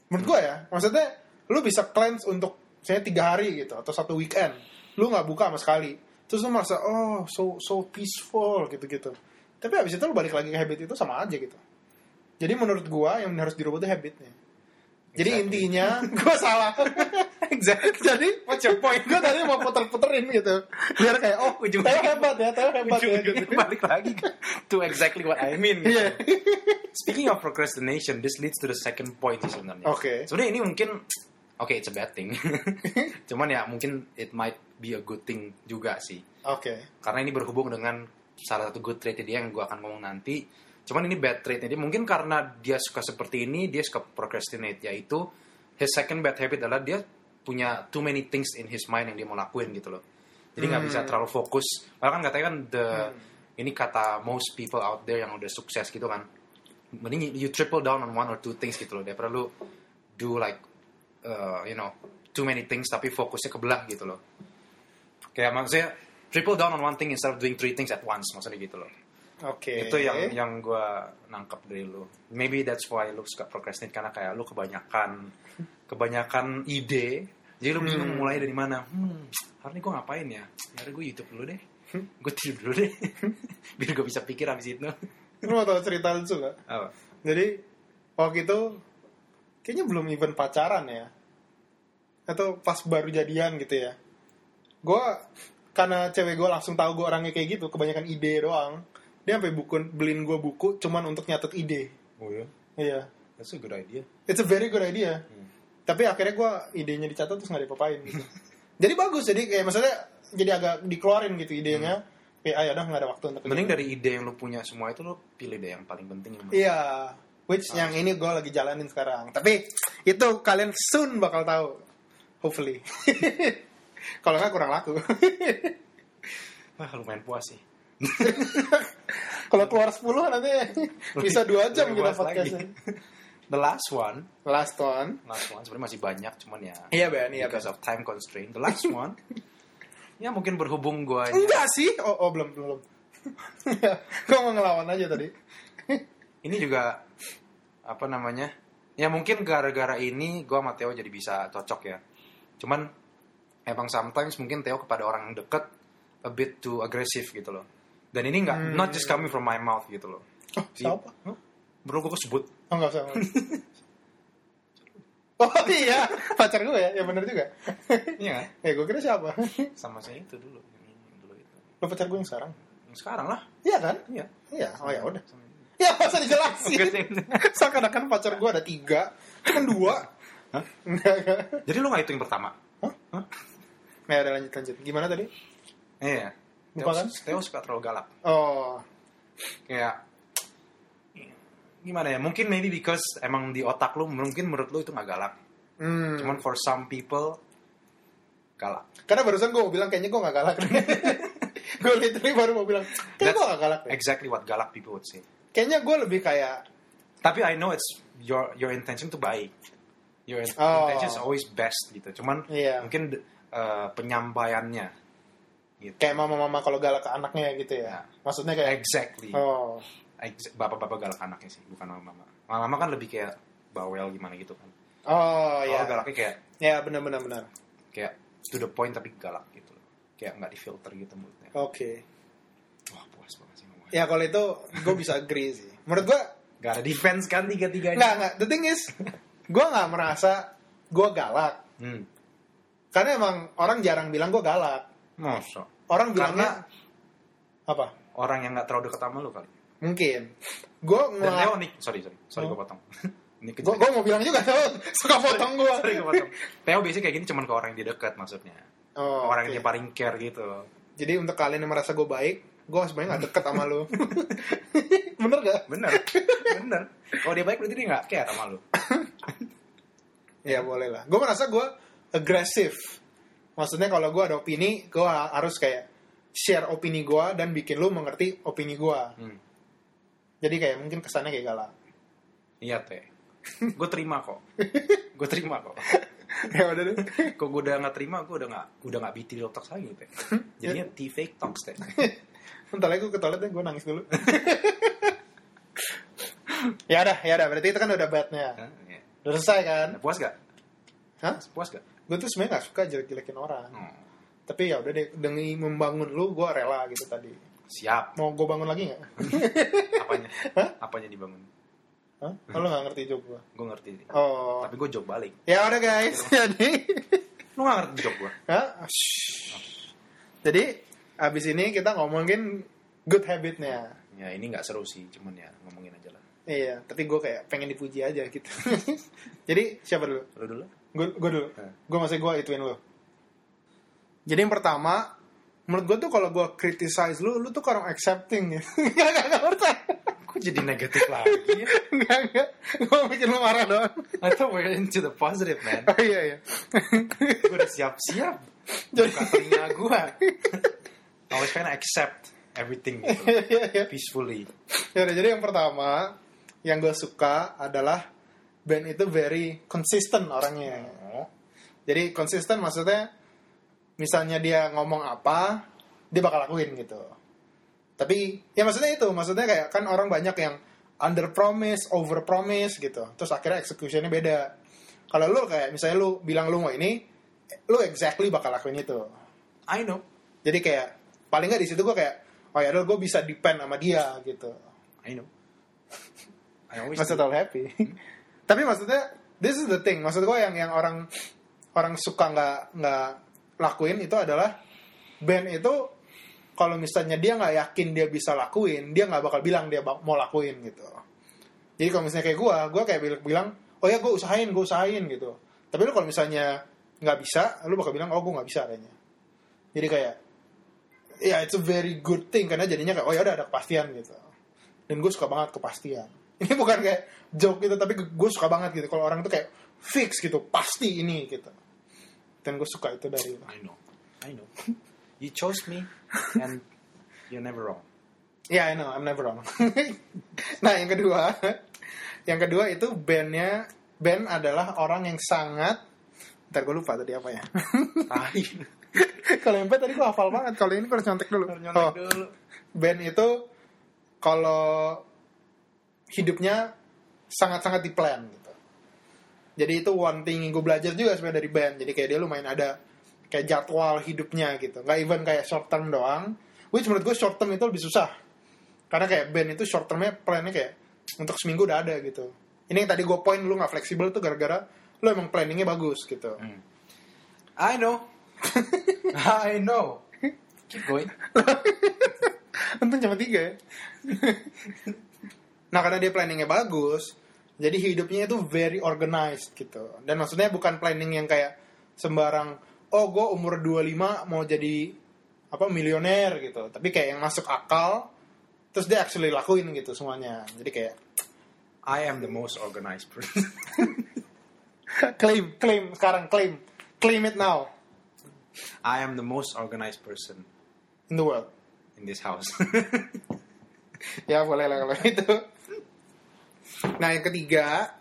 Speaker 1: Menurut gue ya maksudnya lu bisa cleanse untuk saya tiga hari gitu atau satu weekend. Lu nggak buka sama sekali. Terus lu merasa oh so so peaceful gitu-gitu. Tapi abis itu lu balik lagi ke habit itu sama aja gitu. Jadi menurut gue yang harus dirubah itu habitnya jadi
Speaker 2: Exactly.
Speaker 1: intinya gue salah
Speaker 2: exactly.
Speaker 1: jadi what's your point gue tadi mau puter-puterin gitu biar kayak oh
Speaker 2: Ujung-
Speaker 1: Theo hebat ya Theo hebat ya
Speaker 2: Ujung-ujungnya balik lagi to exactly what I mean. gitu.
Speaker 1: Iya.
Speaker 2: Speaking of procrastination, this leads to the second point sih sebenarnya.
Speaker 1: Oke.
Speaker 2: Sebenarnya ini mungkin, oke, it's a bad thing. Cuman ya mungkin it might be a good thing juga sih.
Speaker 1: oke
Speaker 2: Karena ini berhubung dengan salah satu good trait dia yang gue akan ngomong nanti. Cuman ini bad trait Jadi mungkin karena dia suka seperti ini, dia suka procrastinate. Yaitu, his second bad habit adalah dia punya too many things in his mind yang dia mau lakuin gitu loh. Jadi nggak bisa terlalu fokus. Malah kan katanya kan the ini kata most people out there yang udah sukses gitu kan. Mending you triple down on one or two things gitu loh. Daripada lu do like uh, you know too many things tapi fokusnya kebelah gitu loh. Kayak maksudnya triple down on one thing instead of doing three things at once maksudnya gitu loh.
Speaker 1: Oke.
Speaker 2: Itu yang yang gue nangkep dari lu. Maybe that's why lu suka procrastinate karena kayak lu kebanyakan kebanyakan ide. Jadi lu bingung mulai dari mana. Hmm, hari ini gue ngapain ya? Hari gue YouTube dulu deh. Gue tidur dulu deh. Biar gue bisa pikir abis itu.
Speaker 1: Lu mau tau cerita lucu gak?
Speaker 2: Apa?
Speaker 1: Jadi waktu itu kayaknya belum even pacaran ya. Atau pas baru jadian gitu ya. Gue karena cewek gue langsung tahu gue orangnya kayak gitu, kebanyakan ide doang. Dia sampai buku beliin gue buku cuman untuk nyatet ide.
Speaker 2: Oh ya?
Speaker 1: Iya.
Speaker 2: That's a good idea.
Speaker 1: It's a very good idea.
Speaker 2: Hmm.
Speaker 1: Tapi akhirnya gue idenya dicatat terus nggak dipapain gitu. jadi bagus jadi kayak maksudnya jadi agak dikeluarin gitu idenya. Kayak ah udah nggak ada waktu untuk
Speaker 2: Hmm. Mending
Speaker 1: itu.
Speaker 2: dari ide yang lu punya semua itu lu pilih deh yang paling penting.
Speaker 1: Iya, which yang ini gue lagi jalanin sekarang. Tapi itu kalian soon bakal tahu, hopefully. Kalau nggak kurang laku.
Speaker 2: Wah lumayan puas sih.
Speaker 1: Kalau keluar 10 nanti bisa dua jam kita
Speaker 2: lagi.
Speaker 1: podcastnya.
Speaker 2: The last one,
Speaker 1: Last one.
Speaker 2: last one sebenarnya masih banyak cuman ya
Speaker 1: Iya Ben, iya Ben.
Speaker 2: because of time constraint. The last one, ya mungkin berhubung gue
Speaker 1: Enggak sih. Oh, oh belum belum. gue mau ngelawan aja tadi.
Speaker 2: ini juga apa namanya? Ya mungkin gara-gara ini gue sama Theo jadi bisa cocok ya. Cuman emang sometimes mungkin Theo kepada orang yang deket a bit too aggressive gitu loh. Dan ini nggak not just coming from my mouth gitu loh.
Speaker 1: Oh, siapa?
Speaker 2: Hah? Bro gue sebut
Speaker 1: Oh enggak usah. Oh iya, pacar gue ya, ya bener juga.
Speaker 2: Iya kan?
Speaker 1: eh gue kira siapa?
Speaker 2: Sama saya itu dulu. Yang dulu itu.
Speaker 1: Lo pacar gue yang sekarang?
Speaker 2: Yang sekarang lah.
Speaker 1: Iya kan?
Speaker 2: Iya.
Speaker 1: Iya, oh ya udah.
Speaker 2: Sama ini.
Speaker 1: Ya masa dijelasin. Seakan-akan pacar gue ada tiga, cuma dua.
Speaker 2: Hah?
Speaker 1: Enggak, enggak.
Speaker 2: Jadi lu gak itu yang pertama?
Speaker 1: Hah?
Speaker 2: Hah?
Speaker 1: Nah, udah lanjut lanjut. Gimana tadi?
Speaker 2: Iya.
Speaker 1: Lupa kan?
Speaker 2: Theo, suka terlalu galak.
Speaker 1: Oh,
Speaker 2: Kayak gimana ya? Mungkin maybe because emang di otak lu mungkin menurut lu itu gak galak.
Speaker 1: hmm.
Speaker 2: Cuman for some people galak.
Speaker 1: Karena barusan gue mau bilang kayaknya gue gak galak. gue literally baru mau bilang, kayaknya gue
Speaker 2: That's
Speaker 1: gak galak. deh.
Speaker 2: Exactly what galak people would say.
Speaker 1: Kayaknya gue lebih kayak,
Speaker 2: Tapi I know it's your your intention tuh baik. Your
Speaker 1: Oh.
Speaker 2: intention is always best gitu. Cuman
Speaker 1: Iya.
Speaker 2: mungkin uh, penyampaiannya gitu.
Speaker 1: kayak mama-mama kalau galak ke anaknya gitu ya.
Speaker 2: Ya.
Speaker 1: Maksudnya kayak,
Speaker 2: Exactly.
Speaker 1: oh,
Speaker 2: Bapak-bapak galak anaknya sih, bukan mama-mama. Mama-mama kan lebih kayak bawel gimana gitu kan.
Speaker 1: oh
Speaker 2: Kalau
Speaker 1: ya.
Speaker 2: galaknya kayak
Speaker 1: Ya benar-benar benar.
Speaker 2: kayak to the point tapi galak gitu. Kayak nggak difilter gitu mulutnya.
Speaker 1: Oke.
Speaker 2: Wah puas banget sih ngomongnya.
Speaker 1: Ya kalau itu gue bisa agree sih. Menurut gue,
Speaker 2: Gak ada defense kan tiga-tiganya.
Speaker 1: nggak nggak. The thing is, gue nggak merasa gue galak.
Speaker 2: Hmm.
Speaker 1: Karena emang orang jarang bilang gue galak.
Speaker 2: Masa?
Speaker 1: Orang
Speaker 2: Karena
Speaker 1: bilangnya apa?
Speaker 2: orang yang nggak terlalu deket sama lu kali.
Speaker 1: Mungkin. Gue
Speaker 2: Dan
Speaker 1: ngelak.
Speaker 2: nih, sorry sorry, sorry
Speaker 1: Oh.
Speaker 2: gue potong. Ini
Speaker 1: Gue gue mau bilang juga, suka potong gue.
Speaker 2: Sorry gue potong. Theo biasanya kayak gini cuman ke orang yang di dekat maksudnya.
Speaker 1: Oh,
Speaker 2: orang
Speaker 1: oke.
Speaker 2: yang dia paling care gitu.
Speaker 1: Jadi untuk kalian yang merasa gue baik, gue sebenarnya gak deket sama lu. Bener gak?
Speaker 2: Bener, bener. Kalau dia baik berarti dia nggak care sama lu.
Speaker 1: Ya boleh lah. Gue merasa gue agresif. Maksudnya kalau gue ada opini, gue harus kayak share opini gue dan bikin lu mengerti opini gue.
Speaker 2: Hmm.
Speaker 1: Jadi kayak mungkin kesannya kayak galak.
Speaker 2: Iya teh. Gue terima kok. Gue terima kok.
Speaker 1: ya udah deh.
Speaker 2: Kok gue udah nggak terima, gue udah nggak udah nggak BT real talks lagi teh. Jadinya T fake talks teh.
Speaker 1: Ntar lagi gue ke toilet deh, gue nangis dulu. ya udah, ya udah. Berarti itu kan udah badnya.
Speaker 2: Hah? Iya.
Speaker 1: Udah selesai kan?
Speaker 2: Puas gak?
Speaker 1: Hah?
Speaker 2: Puas gak?
Speaker 1: Gue tuh sebenarnya gak suka jelek-jelekin orang.
Speaker 2: Hmm.
Speaker 1: Tapi ya udah deh, demi membangun lu, gue rela gitu tadi.
Speaker 2: Siap.
Speaker 1: Mau gue bangun lagi nggak?
Speaker 2: Apanya?
Speaker 1: Hah?
Speaker 2: Apanya dibangun?
Speaker 1: Hah? Oh, lu gak ngerti joke gue?
Speaker 2: Gue ngerti.
Speaker 1: Oh,
Speaker 2: Tapi gue jawab balik.
Speaker 1: ya udah guys. Jadi,
Speaker 2: Lu gak ngerti jawab gue?
Speaker 1: Hah? Jadi, abis ini kita ngomongin good habitnya.
Speaker 2: Ya ini nggak seru sih, cuman ya ngomongin aja lah.
Speaker 1: Iya, tapi gue kayak pengen dipuji aja gitu. Jadi, siapa dulu?
Speaker 2: Lu dulu?
Speaker 1: Gue gue dulu.
Speaker 2: Hah.
Speaker 1: Gue masih gue ituin lu. Jadi yang pertama, menurut gue tuh kalau gue criticize lu, lu tuh kurang accepting ya. Gak gak gak percaya.
Speaker 2: Kok jadi negatif lagi ya?
Speaker 1: Enggak, enggak. Gue bikin lu marah doang.
Speaker 2: I thought we're into the positive, man.
Speaker 1: Oh iya, iya.
Speaker 2: gue udah siap-siap.
Speaker 1: Jadi-
Speaker 2: Buka telinga gue. I was trying to accept everything gitu.
Speaker 1: Iya, iya.
Speaker 2: peacefully.
Speaker 1: Ya jadi yang pertama yang gue suka adalah band itu very consistent orangnya. Jadi konsisten maksudnya misalnya dia ngomong apa, dia bakal lakuin gitu. Tapi ya maksudnya itu, maksudnya kayak kan orang banyak yang under promise, over promise gitu. Terus akhirnya executionnya beda. Kalau lu kayak misalnya lu bilang lu mau ini, lu exactly bakal lakuin itu.
Speaker 2: I know.
Speaker 1: Jadi kayak paling nggak di situ gue kayak oh ya gue bisa depend sama dia gitu.
Speaker 2: I know. I always
Speaker 1: terlalu happy. Tapi maksudnya this is the thing. Maksud gue yang yang orang orang suka nggak nggak lakuin itu adalah band itu kalau misalnya dia nggak yakin dia bisa lakuin, dia nggak bakal bilang dia mau lakuin gitu. Jadi kalau misalnya kayak gue, gue kayak bilang, oh ya gue usahain, gue usahain gitu. Tapi lu kalau misalnya nggak bisa, lu bakal bilang oh gue nggak bisa kayaknya. Jadi kayak ya it's a very good thing karena jadinya kayak oh ya udah ada kepastian gitu. Dan gue suka banget kepastian. Ini bukan kayak joke gitu, tapi gue suka banget gitu. Kalau orang tuh kayak fix gitu, pasti ini gitu. Dan gue suka itu dari
Speaker 2: I know. I know. You chose me and you're never wrong.
Speaker 1: Ya, I know, I'm never wrong. nah, yang kedua, yang kedua itu bandnya, band adalah orang yang sangat, ntar gue lupa tadi apa ya. Kalau yang band tadi gue hafal banget, kalau ini gue harus nyontek dulu.
Speaker 2: Nyontek
Speaker 1: Oh,
Speaker 2: dulu.
Speaker 1: band itu kalau hidupnya sangat-sangat di plan gitu. Jadi itu one thing yang gue belajar juga sebenarnya dari band. Jadi kayak dia lumayan ada kayak jadwal hidupnya gitu. Nggak even kayak short term doang. Which menurut gue short term itu lebih susah. Karena kayak band itu short termnya plannya kayak untuk seminggu udah ada gitu. Ini yang tadi gue point lu nggak fleksibel tuh gara-gara lu emang planningnya bagus gitu.
Speaker 2: I know. I know. Keep going.
Speaker 1: Untung cuma tiga ya. nah karena dia planningnya bagus, jadi hidupnya itu very organized gitu. Dan maksudnya bukan planning yang kayak sembarang, oh gue umur 25 mau jadi apa milioner gitu. Tapi kayak yang masuk akal, terus dia actually lakuin gitu semuanya. Jadi kayak
Speaker 2: I am the most organized person.
Speaker 1: claim, claim sekarang claim, claim it now
Speaker 2: I am the most organized person
Speaker 1: in the world.
Speaker 2: in this house.
Speaker 1: ya boleh lah kalau itu. Nah yang ketiga,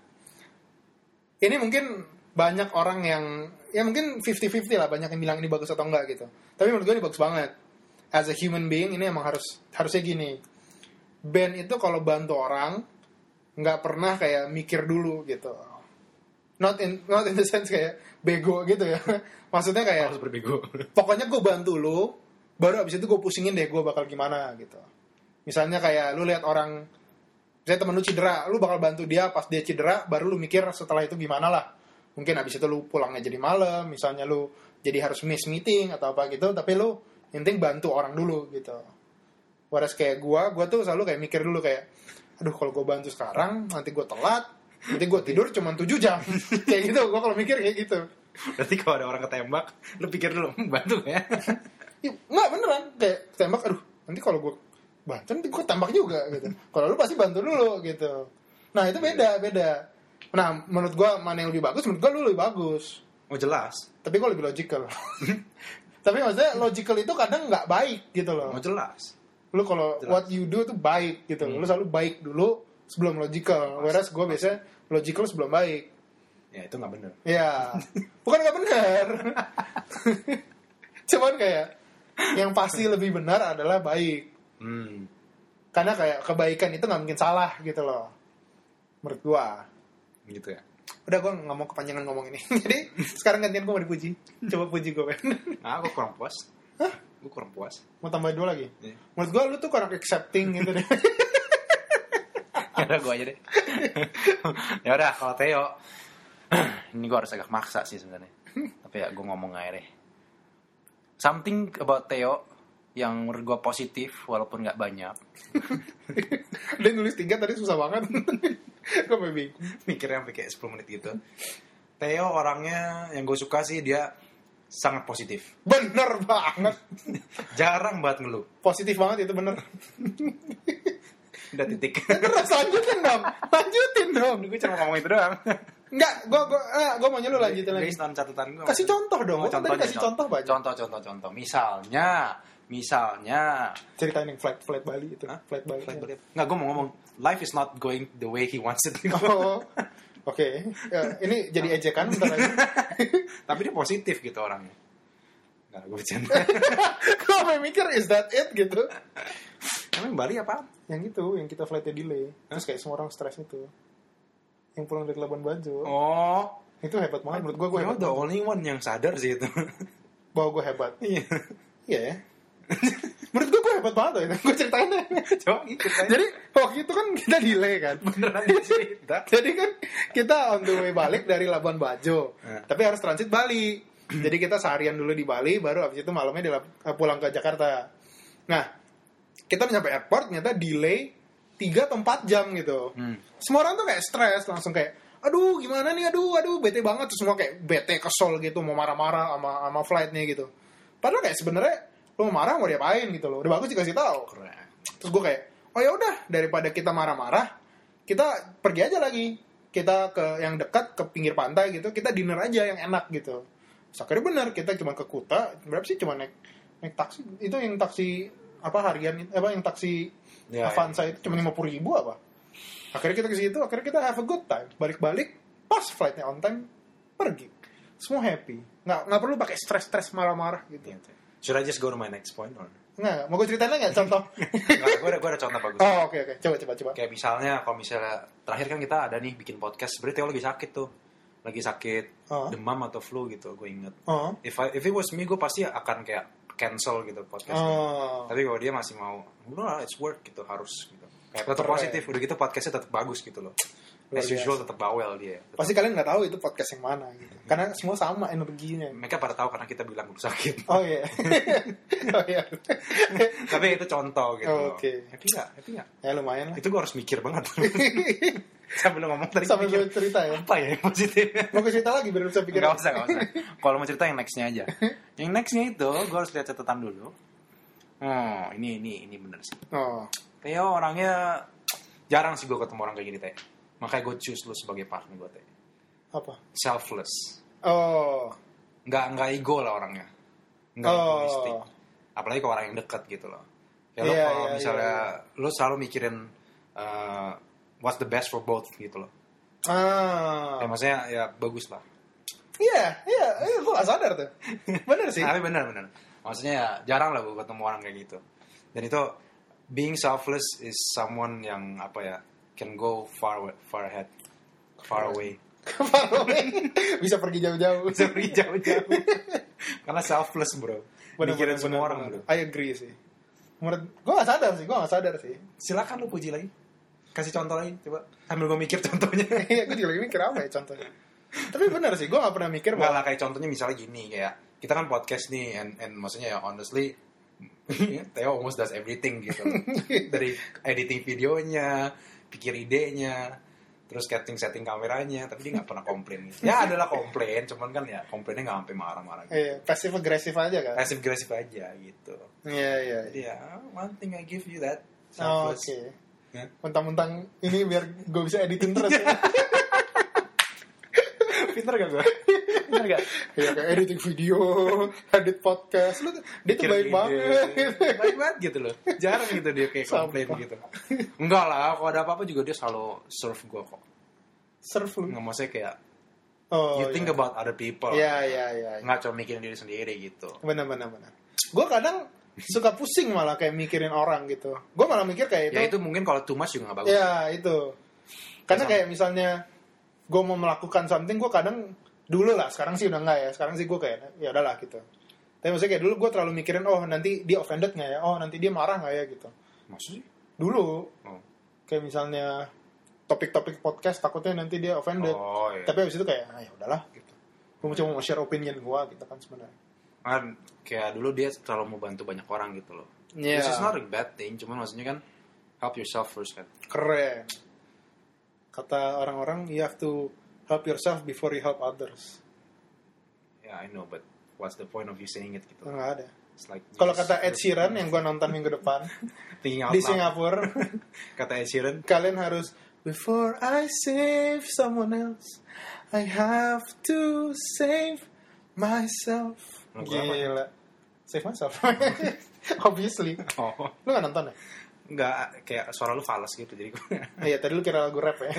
Speaker 1: ini mungkin banyak orang yang ya mungkin 50-50 lah banyak yang bilang ini bagus atau enggak gitu. Tapi menurut gue ini bagus banget. As a human being ini emang harus harusnya gini. Band itu kalau bantu orang nggak pernah kayak mikir dulu gitu. Not in not in the sense kayak bego gitu ya. Maksudnya kayak
Speaker 2: Harus berbego.
Speaker 1: pokoknya gue bantu lu baru abis itu gue pusingin deh gue bakal gimana gitu misalnya kayak lu lihat orang misalnya temen lu cedera lu bakal bantu dia pas dia cedera baru lu mikir setelah itu gimana lah. Mungkin abis itu lu pulangnya jadi malam misalnya lu jadi harus miss meeting atau apa gitu tapi lu yang penting bantu orang dulu gitu. Whereas kayak gue gue tuh selalu kayak mikir dulu kayak aduh kalau gue bantu sekarang nanti gue telat nanti gue tidur cuma 7 jam. Kayak gitu gue kalau mikir kayak gitu.
Speaker 2: Berarti kalau ada orang ketembak, lu pikir dulu, "Hmm, bantu ya?
Speaker 1: Ya, nggak beneran. Kayak tembak aduh nanti kalau gue bantu nanti gue tembak juga gitu. Kalau lu pasti bantu dulu gitu. Nah itu beda beda. Nah menurut gue mana yang lebih bagus menurut gue lu lebih bagus.
Speaker 2: Oh jelas.
Speaker 1: tapi gue lebih logical. Tapi maksudnya logical itu kadang nggak baik gitu loh.
Speaker 2: Oh jelas.
Speaker 1: lu kalau what you do tuh baik gitu. Loh. lu selalu baik dulu sebelum logical. Whereas gue biasanya logical sebelum baik.
Speaker 2: Ya itu nggak bener.
Speaker 1: Ya, bukan nggak benar. Cuman kayak yang pasti lebih benar adalah baik.
Speaker 2: Hmm.
Speaker 1: Karena kayak kebaikan itu nggak mungkin salah gitu loh. Menurut gua.
Speaker 2: Gitu ya.
Speaker 1: Udah gua nggak mau kepanjangan ngomong ini. Jadi sekarang gantian gua mau dipuji. Coba puji gua, Ben.
Speaker 2: Nah, aku kurang puas. Gue kurang puas.
Speaker 1: mau tambah dua lagi.
Speaker 2: Iya.
Speaker 1: Menurut gua lu tuh kurang accepting gitu deh.
Speaker 2: ya udah gue aja deh. ya udah kalau Theo, ini gue harus agak maksa sih sebenarnya. Tapi ya gue ngomong aja deh. Something about Theo yang menurut gue positif walaupun nggak banyak.
Speaker 1: Dia nulis tiga tadi susah banget. sampai bingung.
Speaker 2: Mikirnya sampai kayak 10 menit gitu. Theo orangnya yang gue suka sih dia sangat positif.
Speaker 1: Bener banget.
Speaker 2: Jarang banget ngeluh.
Speaker 1: Positif banget itu bener.
Speaker 2: Udah titik.
Speaker 1: Terus lanjutin dong, lanjutin dong.
Speaker 2: gue cuma ngomong itu doang.
Speaker 1: Enggak, gua gua eh, gua maunya lu lanjutin lagi.
Speaker 2: Based on catatan gue.
Speaker 1: Kasih contoh dong.
Speaker 2: Oh,
Speaker 1: tadi kasih contoh banyak.
Speaker 2: Contoh, contoh, contoh. Misalnya, misalnya,
Speaker 1: Ceritain yang flight flight Bali itu.
Speaker 2: Hah?
Speaker 1: Flight Bali.
Speaker 2: Nggak, gue mau ngomong, life is not going the way he wants it. go.
Speaker 1: Oh. Oke. Ya, ini jadi ejekan bentar lagi.
Speaker 2: Tapi dia positif gitu orangnya. Nggak, gue bercanda.
Speaker 1: Gue mikir is that it gitu.
Speaker 2: Emang Bali apa?
Speaker 1: Yang itu, yang kita flightnya delay. Terus kayak semua orang stres itu. Yang pulang dari Labuan Bajo.
Speaker 2: Oh,
Speaker 1: Itu hebat banget menurut gue. Gue
Speaker 2: the
Speaker 1: banget.
Speaker 2: only one yang sadar sih itu.
Speaker 1: Bahwa gue hebat.
Speaker 2: Iya.
Speaker 1: Iya ya. Menurut gue gue hebat banget loh itu. Gue ceritain deh.
Speaker 2: Coba ikut aja.
Speaker 1: Jadi waktu itu kan kita delay kan.
Speaker 2: beneran cerita.
Speaker 1: Jadi kan kita on the way balik dari Labuan Bajo.
Speaker 2: Eh.
Speaker 1: Tapi harus transit Bali. Jadi kita seharian dulu di Bali, baru abis itu malamnya di, pulang ke Jakarta. Nah, kita nyampe airport, ternyata delay 3 atau 4 jam gitu.
Speaker 2: Hmm.
Speaker 1: Semua orang tuh kayak stres, langsung kayak, aduh gimana nih, aduh, aduh, bete banget. Terus semua kayak bete, kesel gitu, mau marah-marah sama, sama flightnya gitu. Padahal kayak sebenarnya lo mau marah mau diapain gitu loh. Udah bagus dikasih tahu.
Speaker 2: Keren.
Speaker 1: Terus gue kayak, oh ya udah daripada kita marah-marah, kita pergi aja lagi. Kita ke yang dekat ke pinggir pantai gitu, kita dinner aja yang enak gitu. Terus akhirnya bener, kita cuma ke Kuta, berapa sih cuma naik naik taksi, itu yang taksi apa harian apa yang taksi
Speaker 2: Ya,
Speaker 1: Avanza itu cuma lima puluh ribu apa? Akhirnya kita ke situ, akhirnya kita have a good time. Balik-balik, pas flightnya on time, pergi. Semua happy. Nggak, nggak perlu pakai stres-stres marah-marah gitu.
Speaker 2: Gitu. Should I just go to my next point or?
Speaker 1: Nggak, mau gue ceritain nggak contoh?
Speaker 2: Nggak, gue ada, gue ada contoh bagus.
Speaker 1: oh, oke, oke. Coba, coba, coba.
Speaker 2: Kayak misalnya, kalau misalnya terakhir kan kita ada nih bikin podcast, sebenarnya Theo lagi sakit tuh, lagi sakit
Speaker 1: Oh.
Speaker 2: demam atau flu gitu, gue inget.
Speaker 1: Oh.
Speaker 2: If I, if it was me, gue pasti akan kayak cancel gitu podcastnya.
Speaker 1: Oh.
Speaker 2: Tapi kalau dia masih mau, udah lah, it's work gitu, harus gitu. Kayak tetap positif, udah gitu podcastnya tetap bagus gitu loh.
Speaker 1: Luar
Speaker 2: As usual tetap bawel dia.
Speaker 1: Pasti kalian nggak tahu itu podcast yang mana gitu. Karena semua sama energinya.
Speaker 2: Mereka pada tahu karena kita bilang udah sakit.
Speaker 1: Oh iya. oh iya.
Speaker 2: Tapi itu contoh gitu.
Speaker 1: Oh, oke.
Speaker 2: Happy gak? Happy gak?
Speaker 1: ya lumayan lah.
Speaker 2: Itu gue harus mikir banget. Sambil ngomong tadi
Speaker 1: Sampai
Speaker 2: mikir,
Speaker 1: cerita ya.
Speaker 2: apa ya yang positif?
Speaker 1: Mau ke cerita lagi biar bisa pikir.
Speaker 2: Gak usah, gak usah. Kalau mau cerita yang nextnya aja. Yang nextnya itu, gue harus lihat catatan dulu. Oh, ini ini ini bener sih.
Speaker 1: Oh.
Speaker 2: Theo orangnya jarang sih gue ketemu orang kayak gini teh. Makanya gue choose lu sebagai partner gue teh.
Speaker 1: Apa?
Speaker 2: Selfless.
Speaker 1: Oh.
Speaker 2: Nggak nggak ego lah orangnya. Nggak
Speaker 1: Oh.
Speaker 2: egoistik. Apalagi ke orang yang dekat gitu loh. Ya lo
Speaker 1: Iya,
Speaker 2: kalau
Speaker 1: iya,
Speaker 2: misalnya lu selalu mikirin uh, what's the best for both gitu loh.
Speaker 1: Ah.
Speaker 2: Ya maksudnya ya bagus lah.
Speaker 1: Iya, iya, iya, gue gak sadar tuh. Bener sih.
Speaker 2: Tapi bener bener. Maksudnya ya jarang lah gue ketemu orang kayak gitu. Dan itu being selfless is someone yang apa ya can go far far ahead, far away.
Speaker 1: Far away. bisa pergi jauh-jauh.
Speaker 2: Bisa pergi jauh-jauh. Karena selfless bro.
Speaker 1: Bener,
Speaker 2: Mikirin
Speaker 1: bener,
Speaker 2: semua
Speaker 1: bener,
Speaker 2: orang
Speaker 1: bener.
Speaker 2: bro.
Speaker 1: I agree sih. Menurut gue gak sadar sih, gue gak sadar sih.
Speaker 2: Silakan lu puji lagi. Kasih contoh lagi coba. Sambil gue mikir contohnya.
Speaker 1: Iya, gue juga lagi mikir apa ya contohnya. Tapi bener sih, gue gak pernah mikir bahwa
Speaker 2: lah kayak contohnya misalnya gini kayak kita kan podcast nih and, and maksudnya ya honestly Theo almost does everything gitu dari editing videonya pikir idenya terus setting setting kameranya tapi dia nggak pernah komplain ya adalah komplain cuman kan ya komplainnya nggak sampai marah-marah gitu.
Speaker 1: Iya, pasif agresif aja kan.
Speaker 2: passive aggressive aja gitu
Speaker 1: Iya, iya.
Speaker 2: jadi ya one thing I give you that
Speaker 1: Oh, Oke.
Speaker 2: selfless Ya.
Speaker 1: Mentang-mentang ini biar gue bisa editin terus ya.
Speaker 2: pinter gak gue pinter gak
Speaker 1: Iya kayak editing video, edit podcast. Lu, dia tuh baik
Speaker 2: ide.
Speaker 1: banget.
Speaker 2: baik banget gitu loh jarang gitu dia kayak komplain gitu enggak lah kalau ada apa-apa juga dia selalu serve gue kok
Speaker 1: Serve lu.
Speaker 2: nggak maksudnya kayak
Speaker 1: Oh,
Speaker 2: you think
Speaker 1: iya.
Speaker 2: about other people
Speaker 1: Iya, iya, iya. iya.
Speaker 2: nggak cuma mikirin diri sendiri gitu
Speaker 1: Benar, benar, benar. Gue kadang suka pusing malah kayak mikirin orang gitu. Gue malah mikir kayak itu.
Speaker 2: ya itu mungkin kalau too much juga nggak bagus
Speaker 1: Ya itu. Karena kayak misalnya gue mau melakukan something, gue kadang dulu lah. Sekarang sih udah enggak ya. Sekarang sih gue kayak ya udahlah gitu. Tapi maksudnya kayak dulu gue terlalu mikirin, oh nanti dia offended nggak ya? Oh nanti dia marah nggak ya gitu.
Speaker 2: maksudnya
Speaker 1: Dulu
Speaker 2: oh,
Speaker 1: kayak misalnya topik-topik podcast takutnya nanti dia offended.
Speaker 2: oh iya
Speaker 1: Tapi abis itu kayak, ah ya udahlah gitu. Gue cuma mau share opinion gue gitu kan sebenarnya.
Speaker 2: kan kayak dulu dia selalu mau bantu banyak orang gitu loh
Speaker 1: Iya.
Speaker 2: which is not a bad thing cuman maksudnya kan help yourself first kan
Speaker 1: Keren. Kata orang-orang, you have to help yourself before you help others.
Speaker 2: ya I know but what's the point of you saying it gitu
Speaker 1: Nggak ada.
Speaker 2: It's like
Speaker 1: Kalau kata Ed Sheeran yang gue nonton minggu depan di. Singapura,
Speaker 2: Kata Ed Sheeran,
Speaker 1: kalian harus Before I save someone else, I have to save myself. Gila. Save myself. Obviously.
Speaker 2: oh,
Speaker 1: Lu gak nonton ya?
Speaker 2: enggak kayak suara lu fals gitu jadi gue.
Speaker 1: Iya, tadi lu kira lagu rap ya?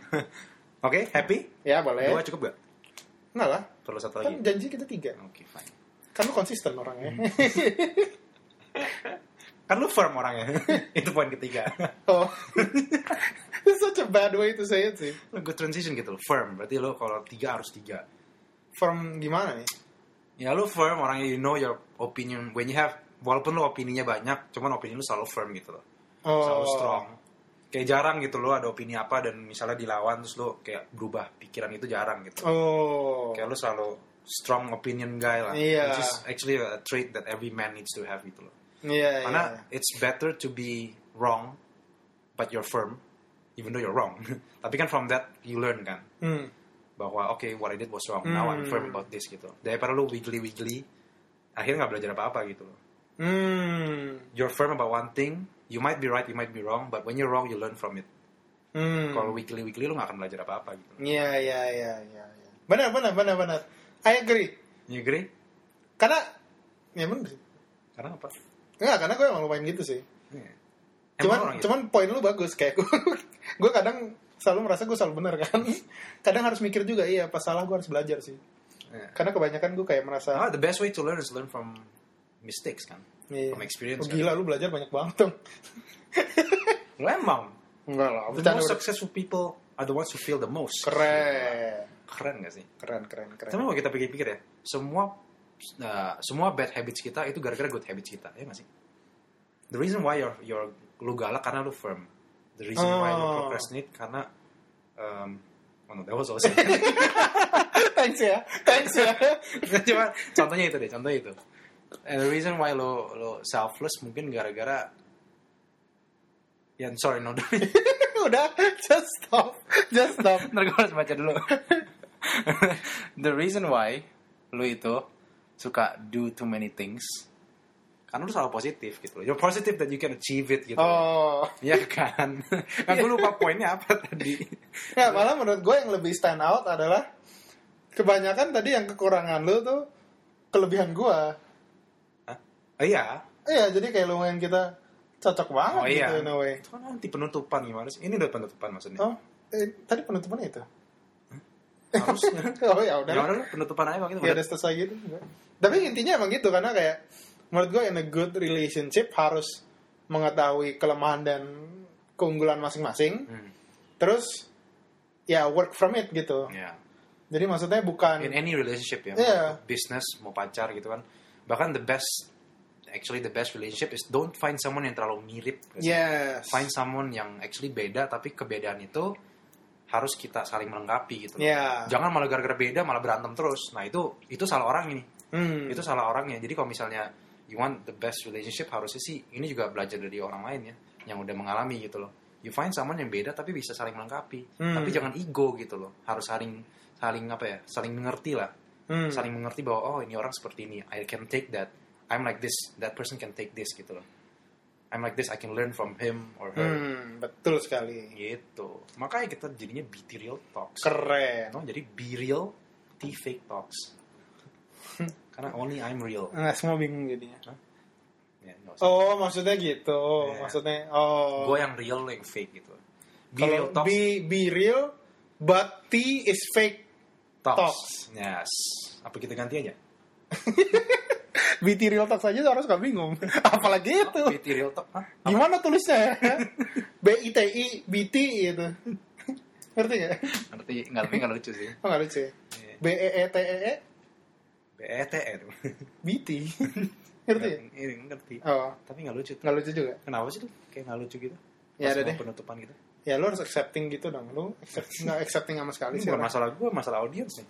Speaker 2: Oke, happy?
Speaker 1: ya, boleh.
Speaker 2: Dua cukup gak?
Speaker 1: Enggak lah.
Speaker 2: Perlu satu
Speaker 1: Kan
Speaker 2: lagi?
Speaker 1: janji kita tiga.
Speaker 2: Oke, fine.
Speaker 1: Kan lu konsisten orangnya.
Speaker 2: Kan lu firm orangnya. Itu poin ketiga.
Speaker 1: oh. It's such a bad way to say it sih.
Speaker 2: Good transition gitu, firm. Berarti lu kalau tiga harus tiga.
Speaker 1: From gimana nih?
Speaker 2: Ya lu firm, orangnya you know your opinion. When you have, walaupun lu opininya banyak, cuman opini lu selalu firm gitu loh.
Speaker 1: Oh.
Speaker 2: Selalu strong. Kayak jarang gitu lo ada opini apa dan misalnya dilawan terus lo kayak berubah pikiran itu jarang gitu.
Speaker 1: Oh.
Speaker 2: Kayak lo selalu strong opinion guy lah.
Speaker 1: Iya.
Speaker 2: Which is actually a trait that every man needs to have gitu loh.
Speaker 1: Iya,
Speaker 2: Karena
Speaker 1: iya.
Speaker 2: it's better to be wrong but you're firm even though you're wrong. Tapi kan from that you learn kan
Speaker 1: Hmm.
Speaker 2: bahwa oke what I did was wrong. Now I'm
Speaker 1: Hmm.
Speaker 2: firm about this gitu. Daripada lo wiggly wiggly akhirnya nggak belajar apa-apa gitu loh.
Speaker 1: Hmm.
Speaker 2: You're firm about one thing, you might be right, you might be wrong, but when you're wrong you learn from it.
Speaker 1: Hmm.
Speaker 2: Kalau wiggly wiggly lo nggak akan belajar apa-apa gitu.
Speaker 1: Iya, iya, iya, iya. iya. Benar, benar, benar, benar. I agree.
Speaker 2: You agree?
Speaker 1: Karena, ya benar sih.
Speaker 2: Karena apa?
Speaker 1: Enggak, karena gue emang lumayan gitu sih.
Speaker 2: Iya.
Speaker 1: Cuman,
Speaker 2: gitu?
Speaker 1: cuman poin lu bagus. Kayak gue, gue kadang selalu merasa gue selalu benar kan. Kadang harus mikir juga, iya pas salah gue harus belajar sih.
Speaker 2: Iya.
Speaker 1: Karena kebanyakan gue kayak merasa,
Speaker 2: Ah, the best way to learn is learn from mistakes kan.
Speaker 1: Iya.
Speaker 2: From experience.
Speaker 1: Oh,
Speaker 2: kan?
Speaker 1: gila lu belajar banyak banget dong.
Speaker 2: Lo emang.
Speaker 1: Enggak lah,
Speaker 2: The most
Speaker 1: udah.
Speaker 2: successful people are the ones who feel the most.
Speaker 1: Keren.
Speaker 2: Keren gak sih?
Speaker 1: Keren, keren, keren.
Speaker 2: Tapi kalau kita pikir-pikir ya, semua uh, semua bad habits kita itu gara-gara good habits kita, ya gak sih? The reason why you're, you're lu galak karena lu firm. The reason why lu
Speaker 1: Oh.
Speaker 2: procrastinate karena um, oh no, that was also
Speaker 1: Thanks ya, thanks ya.
Speaker 2: Cuma contohnya itu deh, contohnya itu. And the reason why lo lo selfless mungkin gara-gara ya sorry no
Speaker 1: Udah, just stop, just stop.
Speaker 2: Ntar gue harus baca dulu. The reason why lu itu suka do too many things karena lu selalu positif gitu loh. You're positive that you can achieve it gitu.
Speaker 1: Oh,
Speaker 2: Iya kan? Kan gue lupa poinnya apa tadi.
Speaker 1: ya malah menurut gue yang lebih stand out adalah kebanyakan tadi yang kekurangan lu tuh kelebihan gue.
Speaker 2: Oh iya.
Speaker 1: Iya, jadi kayak lumayan kita cocok banget
Speaker 2: Oh iya.
Speaker 1: gitu in a way.
Speaker 2: Itu kan nanti penutupan gimana sih? Ini udah penutupan maksudnya.
Speaker 1: Oh, eh, tadi penutupannya itu.
Speaker 2: Harusnya.
Speaker 1: oh ya udah.
Speaker 2: Ya udah penutupan aja gitu.
Speaker 1: Ya udah selesai gitu. Tapi intinya emang gitu karena kayak menurut gue in a good relationship harus mengetahui kelemahan dan keunggulan masing-masing.
Speaker 2: Hmm.
Speaker 1: Terus ya work from it gitu.
Speaker 2: Ya.
Speaker 1: Jadi maksudnya bukan
Speaker 2: in any relationship ya,
Speaker 1: Iya.
Speaker 2: mau business mau pacar gitu kan, bahkan the best, actually the best relationship is don't find someone yang terlalu mirip,
Speaker 1: yes.
Speaker 2: find someone yang actually beda tapi kebedaan itu harus kita saling melengkapi gitu.
Speaker 1: Ya.
Speaker 2: Jangan malah gara-gara beda malah berantem terus. Nah itu itu salah orang ini,
Speaker 1: Hmm.
Speaker 2: itu salah orangnya. Jadi kalau misalnya you want the best relationship harusnya sih ini juga belajar dari orang lain ya, yang udah mengalami gitu loh. You find someone yang beda tapi bisa saling melengkapi,
Speaker 1: Hmm.
Speaker 2: tapi jangan ego gitu loh. Harus saling saling apa ya, saling mengerti lah
Speaker 1: Hmm.
Speaker 2: saling mengerti bahwa oh ini orang seperti ini I can take that I'm like this that person can take this gitu loh I'm like this I can learn from him or her
Speaker 1: Hmm, betul sekali.
Speaker 2: gitu makanya kita jadinya BT real talks
Speaker 1: Keren.
Speaker 2: no, jadi be real T fake talks karena only I'm real
Speaker 1: Nah, semua bingung jadinya.
Speaker 2: ya, nggak usah.
Speaker 1: Oh, maksudnya gitu.
Speaker 2: Iya.
Speaker 1: Maksudnya oh.
Speaker 2: gue yang real lo yang fake gitu be real talks
Speaker 1: be be real but T is fake.
Speaker 2: talks.
Speaker 1: talks.
Speaker 2: yes apa kita ganti aja
Speaker 1: BT real talk saja orang suka bingung. Apalagi itu.
Speaker 2: BT real talk Hah?
Speaker 1: Gimana tulisnya? B I T I B T gitu. Ngerti gak?
Speaker 2: ngerti nggak tapi nggak lucu sih
Speaker 1: Oh nggak lucu ya?
Speaker 2: Iya.
Speaker 1: B E E T E E B T. Ngerti ya?
Speaker 2: Iya, ngerti
Speaker 1: Oh,
Speaker 2: tapi nggak lucu tuh
Speaker 1: nggak lucu juga.
Speaker 2: Kenapa sih tuh? Kayak nggak lucu gitu.
Speaker 1: Ya, ada deh.
Speaker 2: penutupan gitu.
Speaker 1: Ya lu harus accepting gitu dong. Lu accept, nggak accepting sama sekali
Speaker 2: Ini
Speaker 1: sih.
Speaker 2: bukan masalah gue, masalah audiens nih.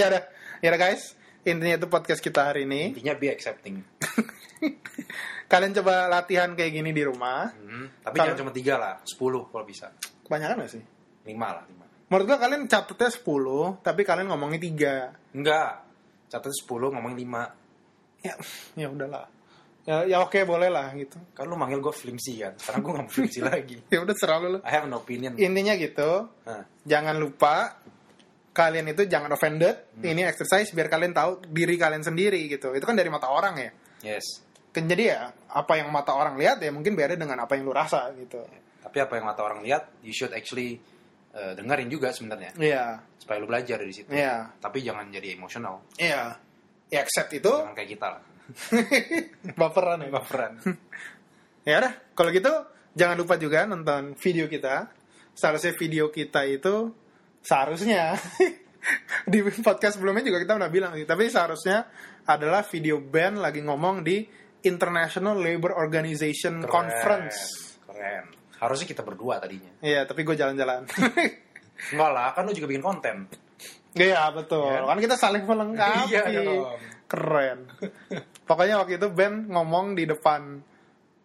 Speaker 1: ya udah, ya udah guys. Intinya itu podcast kita hari ini.
Speaker 2: Intinya be accepting.
Speaker 1: Kalian coba latihan kayak gini di rumah.
Speaker 2: Hmm, Tapi
Speaker 1: Kalau-
Speaker 2: jangan cuma tiga lah, sepuluh kalau bisa.
Speaker 1: Kebanyakan gak sih?
Speaker 2: Lima lah, lima.
Speaker 1: Menurut gua kalian catatnya 10, tapi kalian ngomongnya 3.
Speaker 2: Enggak. Catat 10, ngomongin 5.
Speaker 1: Ya, ya udahlah. Ya, ya oke boleh lah gitu.
Speaker 2: Lu manggil gue flimsy kan. Sekarang gue gak mau flimsy lagi.
Speaker 1: Ya udah serah lu.
Speaker 2: I have an opinion.
Speaker 1: Intinya gitu.
Speaker 2: Nah,
Speaker 1: Jangan lupa kalian itu jangan offended.
Speaker 2: Hmm.
Speaker 1: Ini exercise biar kalian tahu diri kalian sendiri gitu. Itu kan dari mata orang ya.
Speaker 2: yes.
Speaker 1: Kan jadi ya apa yang mata orang lihat ya mungkin beda dengan apa yang lu rasa gitu.
Speaker 2: Tapi apa yang mata orang lihat, you should actually uh, dengerin juga sebenarnya.
Speaker 1: Iya.
Speaker 2: Supaya lu belajar dari situ.
Speaker 1: Iya.
Speaker 2: Tapi jangan jadi emosional.
Speaker 1: Iya. Ya accept itu
Speaker 2: Jangan kayak kita lah.
Speaker 1: baperan ya.
Speaker 2: Baperan.
Speaker 1: Ya udah, kalau gitu jangan lupa juga nonton video kita. Seharusnya video kita itu seharusnya di podcast sebelumnya juga kita pernah bilang sih, tapi seharusnya adalah video band lagi ngomong di International Labor Organization
Speaker 2: Keren.
Speaker 1: Conference.
Speaker 2: Keren. Harusnya kita berdua tadinya.
Speaker 1: Iya, tapi gue jalan-jalan.
Speaker 2: Enggak lah, kan lu juga bikin konten.
Speaker 1: Iya betul,
Speaker 2: Iya.
Speaker 1: kan kita saling melengkapi.
Speaker 2: Iya.
Speaker 1: Keren. Pokoknya waktu itu band ngomong di depan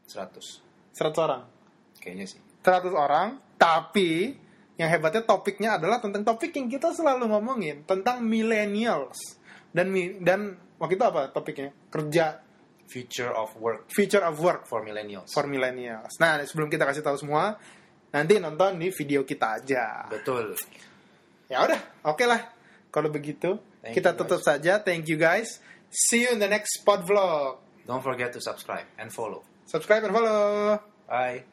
Speaker 2: 100.
Speaker 1: 100 orang.
Speaker 2: Kayaknya sih.
Speaker 1: 100 orang, tapi yang hebatnya topiknya adalah tentang topik yang kita selalu ngomongin tentang millennials dan dan waktu itu apa topiknya kerja
Speaker 2: Future of work
Speaker 1: future of work
Speaker 2: for millennials.
Speaker 1: for millennials. Nah sebelum kita kasih tahu semua, nanti nonton di video kita aja.
Speaker 2: Betul.
Speaker 1: Ya udah, oke lah. Kalau begitu
Speaker 2: Thank
Speaker 1: kita tutup saja. Thank you guys. See you in the next pod vlog.
Speaker 2: Don't forget to subscribe and follow.
Speaker 1: Subscribe and follow.
Speaker 2: Bye.